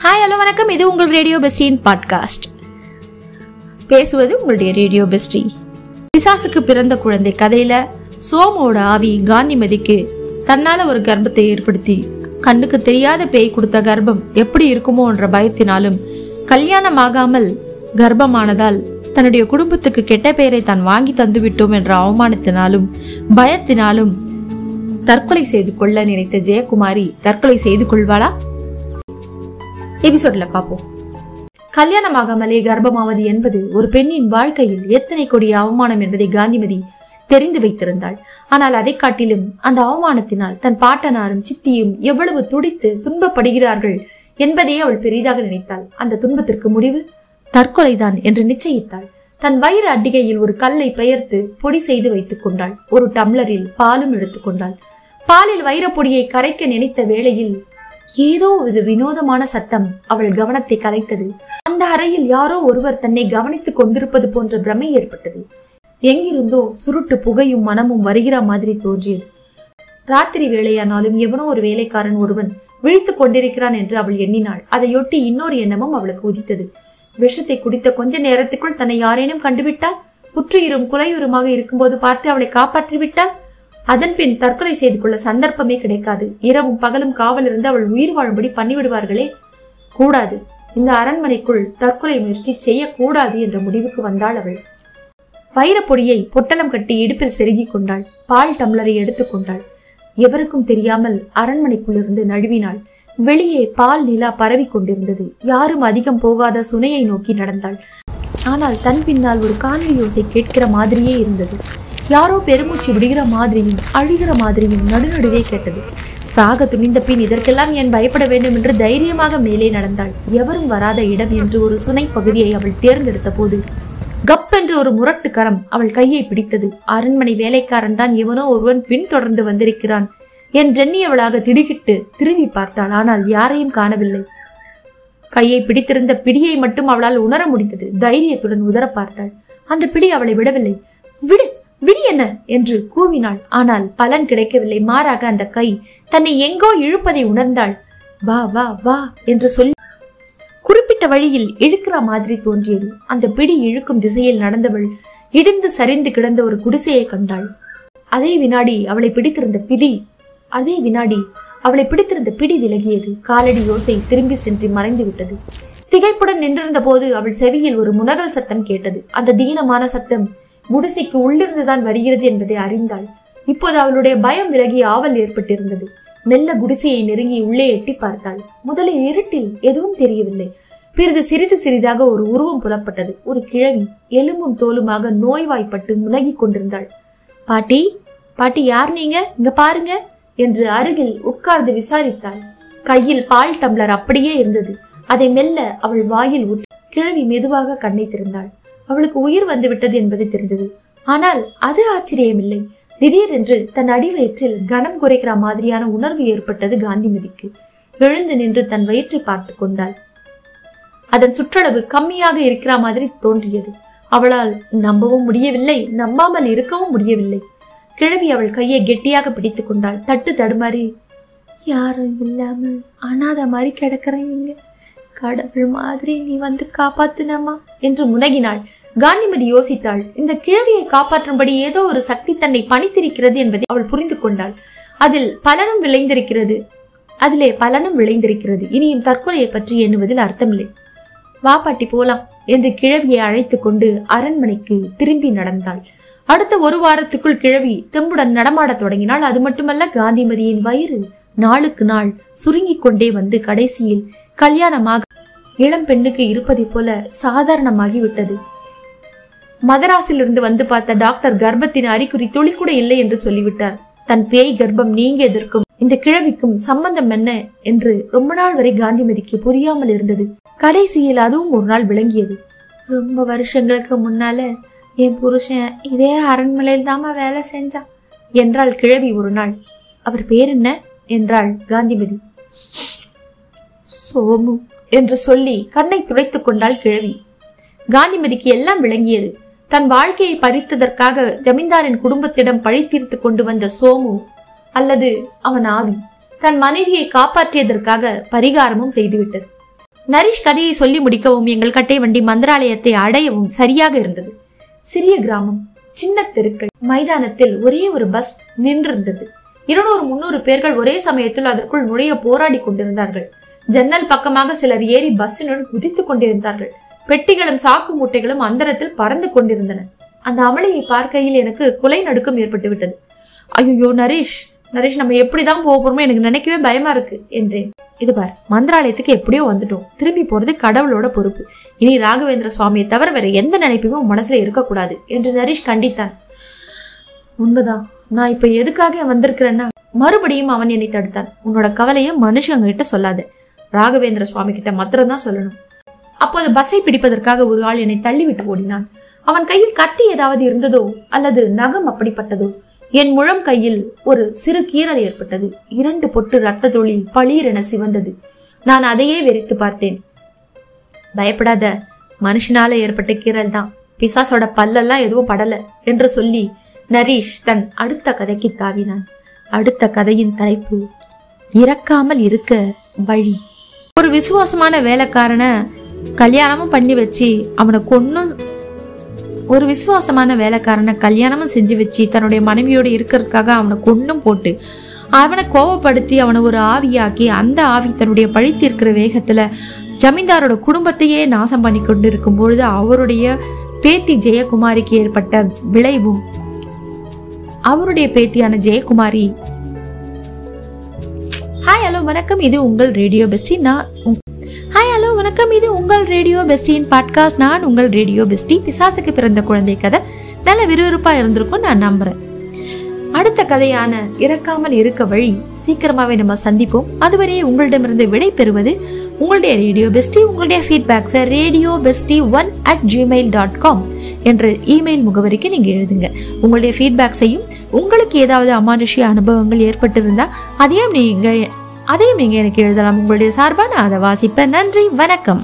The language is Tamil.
ஹாய் ஹலோ வணக்கம். இது உங்கள் ரேடியோ பெஸ்டியின் பாட்காஸ்ட் பேசுவது உங்களுடைய ரேடியோ பெஸ்டி பிசாசுக்கு பிறந்த குழந்தை கதையில சோமோட ஆவி காந்திமதிக்கு தன்னால ஒரு கர்ப்பத்தை ஏற்படுத்தி கண்ணுக்கு தெரியாத பேய் கொடுத்த கர்ப்பம் எப்படி இருக்குமோன்ற பயத்தினாலும் கல்யாணம் ஆகாமல் கர்ப்பமானதால் தன்னுடைய குடும்பத்துக்கு கெட்ட பெயரை தான் வாங்கி தந்துவிட்டோம் என்ற அவமானத்தினாலும் பயத்தினாலும் தற்கொலை செய்து கொள்ள நினைத்த ஜெயக்குமாரி தற்கொலை செய்து கொள்வாளா? எபிசோட்ல பார்ப்போம் கல்யாணமாகாமலே கர்ப்பமாவது என்பது ஒரு பெண்ணின் வாழ்க்கையில் எத்தனை கொடிய அவமானம் என்பதை காந்திமதி தெரிந்து வைத்திருந்தாள். ஆனால் அதை காட்டிலும் அந்த அவமானத்தினால் தன் பாட்டனாரும் சித்தியும் எவ்வளவு துடித்து துன்பப்படுகிறார்கள் என்பதையே அவள் பெரிதாக நினைத்தாள். அந்த துன்பத்திற்கு முடிவு தற்கொலைதான் என்று நிச்சயித்தாள். தன் வயிறு அட்டிகையில் ஒரு கல்லை பெயர்த்து பொடி செய்து வைத்துக் கொண்டாள். ஒரு டம்ளரில் பாலும் எடுத்துக்கொண்டாள் பாலில் வைரப்பொடியை கரைக்க நினைத்த வேளையில் ஏதோ ஒரு வினோதமான சத்தம் அவள் கவனத்தை கலைத்தது. அந்த அறையில் யாரோ ஒருவர் தன்னை கவனித்துக் கொண்டிருப்பது போன்ற பிரமை ஏற்பட்டது. எங்கிருந்தோ சுருட்டு புகையும் மனமும் வருகிற மாதிரி தோன்றியது. ராத்திரி வேளையானாலும் எவனோ ஒரு வேலைக்காரன் ஒருவன் விழித்துக் கொண்டிருக்கிறான் என்று அவள் எண்ணினாள். அதையொட்டி இன்னொரு எண்ணமும் அவளுக்கு உதித்தது. விஷத்தை குடித்த கொஞ்ச நேரத்துக்குள் தன்னை யாரேனும் கண்டுவிட்டால்? குற்றுயிரும் குலையுருமாக இருக்கும்போது பார்த்து அவளை காப்பாற்றி விட்டால் அதன்பின் தற்கொலை செய்து கொள்ள சந்தர்ப்பமே கிடைக்காது. இரவும் பகலும் காவல் இருந்து அவள் உயிர் வாழும்படி பண்ணிவிடுவார்களே? கூடாது. இந்த அரண்மனைக்குள் தற்கொலை முயற்சி செய்யக்கூடாது என்ற முடிவுக்கு வந்தாள் அவள். வைரப்பொடியை பொட்டலம் கட்டி இடுப்பில் செருகிக் கொண்டாள். பால் டம்ளரை எடுத்துக்கொண்டாள் எவருக்கும் தெரியாமல் அரண்மனைக்குள்ளிருந்து நழுவினாள். வெளியே பால் நிலா பரவி கொண்டிருந்தது. யாரும் அதிகம் போகாத சுனையை நோக்கி நடந்தாள். ஆனால் தன் பின்னால் ஒரு காணொலி யோசை கேட்கிற மாதிரியே இருந்தது. யாரோ பெருமூச்சு விடுகிற மாதிரியும் அழுகிற மாதிரியும் நடுநடுவே கேட்டது. சாக துணிந்த பின் இதற்கெல்லாம் ஏன் பயப்பட வேண்டும் என்று தைரியமாக மேலே நடந்தாள். எவரும் வராத இடம் என்று ஒரு சுனை பகுதியை அவள் தேர்ந்தெடுத்த போது கப்பென்று ஒரு முரட்டு கரம் அவள் கையை பிடித்தது. அரண்மனை வேலைக்காரன் தான் எவனோ ஒருவன் பின்தொடர்ந்து வந்திருக்கிறான் என் என்றெண்ணியவளாக திடுகிட்டு திரும்பி பார்த்தாள். ஆனால் யாரையும் காணவில்லை. கையை பிடித்திருந்த பிடியை மட்டும் அவளால் உணர முடிந்தது. தைரியத்துடன் உதர பார்த்தாள். அந்த பிடி அவளை விடவில்லை. விடு விடி என்ன? என்று கூவினாள். ஆனால் பலன் கிடைக்கவில்லை. மாறாக அந்த கை தன்னை எங்கோ இழுப்பதை உணர்ந்தாள். வா வா வா என்று சொல்லி குறிப்பிட்ட வழியில் இழுக்கிற மாதிரி தோன்றியது. அந்த பிடி இழுக்கும் திசையில் நடந்தவள் இடிந்து சரிந்து கிடந்த ஒரு குடிசையை கண்டாள். அதே வினாடி அவளை பிடித்திருந்த பிடி அதே வினாடி அவளை பிடித்திருந்த பிடி விலகியது. காலடி யோசை திரும்பி சென்று மறைந்து விட்டது. திகைப்புடன் நின்றிருந்த போது அவள் செவியில் ஒரு முனகல் சத்தம் கேட்டது. அந்த தீனமான சத்தம் குடிசைக்கு உள்ளிருந்துதான் வருகிறது என்பதை அறிந்தாள். இப்போது அவளுடைய பயம் விலகி ஆவல் ஏற்பட்டிருந்தது. மெல்ல குடிசையை நெருங்கி உள்ளே எட்டி பார்த்தாள். முதலில் இருட்டில் எதுவும் தெரியவில்லை. பிறகு சிறிது சிறிதாக ஒரு உருவம் புலப்பட்டது. ஒரு கிழவி எலும்பும் தோலுமாக நோய்வாய்ப்பட்டு முனகிக் கொண்டிருந்தாள். பாட்டி பாட்டி யார் நீங்க? இங்க பாருங்க என்று அருகில் உட்கார்ந்து விசாரித்தாள். கையில் பால் டம்ளர் அப்படியே இருந்தது. அதை மெல்ல அவள் வாயில் ஊற்றி கிழவி மெதுவாக கண்ணை திறந்தாள். அவளுக்கு உயிர் வந்துவிட்டது என்பது தெரிந்தது. ஆனால் அது ஆச்சரியமில்லை. திடீரென்று தன் அடிவயிற்றில் கனம் குறைக்கிற மாதிரியான உணர்வு ஏற்பட்டது காந்திமதிக்கு. எழுந்து நின்று தன் வயிற்றை பார்த்து கொண்டாள். அதன் சுற்றளவு கம்மியாக இருக்கிற மாதிரி தோன்றியது. அவளால் நம்பவும் முடியவில்லை நம்பாமல் இருக்கவும் முடியவில்லை. கிழவி அவள் கையை கெட்டியாக பிடித்து கொண்டாள். தட்டு தடுமாறி யாரும் இல்லாம அனாத மாதிரி கிடக்குறேன் கடவுள் மாதிரி நீ வந்து காப்பாத்தினமா என்று முனகினாள். காந்திமதி யோசித்தாள் இந்த கிழவியை காப்பாற்றும்படி ஏதோ ஒரு சக்தி தன்னை பணித்திருக்கிறது என்பதை அவள் புரிந்து கொண்டாள். அதில் பலனும் விளைந்திருக்கிறது. அதிலே பலனும் விளைந்திருக்கிறது. இனியும் தற்கொலையை பற்றி எண்ணுவதில் அர்த்தமில்லை. வா பாட்டி போலாம் என்று கிழவியை அழைத்து கொண்டு அரண்மனைக்கு திரும்பி நடந்தாள். அடுத்த ஒரு வாரத்துக்குள் கிழவி தெம்புடன் நடமாடத் தொடங்கினாள். அது மட்டுமல்ல காந்திமதியின் வயிறு நாளுக்கு நாள் சுருங்கிக் கொண்டே வந்து கடைசியில் கல்யாணமாக இளம் பெண்ணுக்கு இருப்பதைப் போல சாதாரணமாகி விட்டது மதராசிலிருந்து வந்து பார்த்த டாக்டர் கர்ப்பத்தின் அறிகுறி துளி கூட இல்லை என்று சொல்லிவிட்டார். தன் பேய் கர்ப்பம் நீங்கியதற்கும் இந்த கிழவிக்கும் சம்பந்தம் என்ன என்று ரொம்ப நாள் வரை காந்திமதிக்கு புரியாமல் இருந்தது. கடைசியில் அதுவும் ஒரு நாள் விளங்கியது. ரொம்ப வருஷங்களுக்கு முன்னால என் புருஷன் இதே அரண்மனையில் தாமா வேலை செஞ்சான் என்றாள் கிழவி ஒரு நாள். அவர் பேர் என்ன என்றாள் காந்திமதி சோமு என்று சொல்லி கண்ணை துடைத்துக் கொண்டாள் கிழவி. காந்திமதிக்கு எல்லாம் விளங்கியது. தன் வாழ்க்கையை பறித்ததற்காக ஜமீன்தாரின் குடும்பத்திடம் பழி தீர்த்து கொண்டு வந்த சோமு அல்லது அவன் ஆவி தன் மனைவியை காப்பாற்றியதற்காக பரிகாரமும் செய்துவிட்டது. நரிஷ் கதையை சொல்லி முடிக்கவும் எங்கள் கட்டை வண்டி மந்திராலயத்தை அடையவும் சரியாக இருந்தது. சிறிய கிராமம் சின்ன தெருக்கள் மைதானத்தில் ஒரே ஒரு பஸ் நின்றிருந்தது. இருநூறு முன்னூறு பேர்கள் ஒரே சமயத்தில் அதற்குள் நுழைய போராடி கொண்டிருந்தார்கள். ஜன்னல் பக்கமாக சிலர் ஏறி பஸ்ஸினுள் குதித்துக் கொண்டிருந்தார்கள். பெட்டிகளும் சாக்கு மூட்டைகளும் அந்தரத்தில் பறந்து கொண்டிருந்தன. அந்த அமளியை பார்க்கையில் எனக்கு குலை நடுக்கம் ஏற்பட்டு விட்டது. ஐயோ நரேஷ் நரேஷ் நம்ம எப்படிதான் போக போறோமோ எனக்கு நினைக்கவே பயமா இருக்கு என்றேன். இது பார் மந்திராலயத்துக்கு எப்படியோ வந்துட்டோம். திரும்பி போறது கடவுளோட பொறுப்பு. இனி ராகவேந்திர சுவாமியை தவிர வேற எந்த நினைப்புமே உன் மனசுல இருக்கக்கூடாது என்று நரேஷ் கண்டித்தான். உண்மைதான் நான் இப்ப எதுக்காக வந்திருக்கிறேன்னா மறுபடியும் அவன் என்னை தடுத்தான். உன்னோட கவலையை மனுஷங்க கிட்ட சொல்லாத. ராகவேந்திர சுவாமி கிட்ட மாத்திரம் தான் சொல்லணும். அப்போது பஸ்ஸை பிடிப்பதற்காக ஒரு ஆள் என்னை தள்ளிவிட்டு ஓடினான். அவன் கையில் கத்தி ஏதாவது இருந்ததோ அல்லது நகம் அப்படிப்பட்டதோ என் முழம் கையில் ஒரு சிறு கீறல் ஏற்பட்டது. இரண்டு பொட்டு ரத்த துளி பளீரென சிவந்தது. நான் அதையே வெறித்து பார்த்தேன். பயப்படாத மனுஷனால ஏற்பட்ட கீறல் தான் பிசாசோட பல்லெல்லாம் எதுவும் படல என்று சொல்லி நரீஷ் தன் அடுத்த கதைக்கு தாவினான். அடுத்த கதையின் தலைப்பு இறக்காமல் இருக்க வழி. ஒரு விசுவாசமான வேலைக்காரனை கல்யாணமும் பண்ணி வச்சு அவனை கொன்னும் ஒரு விசுவாசமான வேலைக்காரனை கல்யாணமும் செஞ்சு வச்சு தன்னுடைய மனைவியோடு இருக்கிறதுக்காக அவனை கொன்னும் போட்டு அவனை கோவப்படுத்தி அவனை ஒரு ஆவியாக்கி அந்த ஆவி தன்னுடைய பழித்திருக்கிற வேகத்துல ஜமீன்தாரோட குடும்பத்தையே நாசம் பண்ணி கொண்டு இருக்கும் பொழுது அவருடைய பேத்தி ஜெயக்குமாரிக்கு ஏற்பட்ட விளைவும் அவருடைய பேத்தியான ஜெயக்குமாரி. ஹாய் ஹலோ வணக்கம். இது உங்கள் ரேடியோ பெஸ்டி. நான் வணக்கம். இது உங்கள் ரேடியோ பெஸ்டியின் பாட்காஸ்ட். நான் உங்கள் ரேடியோ பெஸ்டி. பிசாசுக்கு பிறந்த குழந்தை கதை. நல்ல விறுவிறுப்பா இருந்திருக்கும் நான் நம்புறேன். அடுத்த கதையான இறக்காமல் இருக்க வழி. சீக்கிரமாவே நம்ம சந்திப்போம். அதுவரை உங்களிடமிருந்து விடை பெறுவது உங்களுடைய ரேடியோ பெஸ்டி உங்களுடைய ஃபீட்பேக்ஸை radio bestie one at Gmail dot com என்ற இமெயில் முகவரிக்கு நீங்க எழுதுங்க. உங்களுடைய ஃபீட்பேக்ஸையும் உங்களுக்கு ஏதாவது அமானுஷ்ய அனுபவங்கள் ஏற்பட்டிருந்தா அதையும் நீங்கள் அதையும் இங்கே எனக்கு எழுதலாம். உங்களுடைய சார்பான நான் அதை வாசிப்பேன் நன்றி வணக்கம்.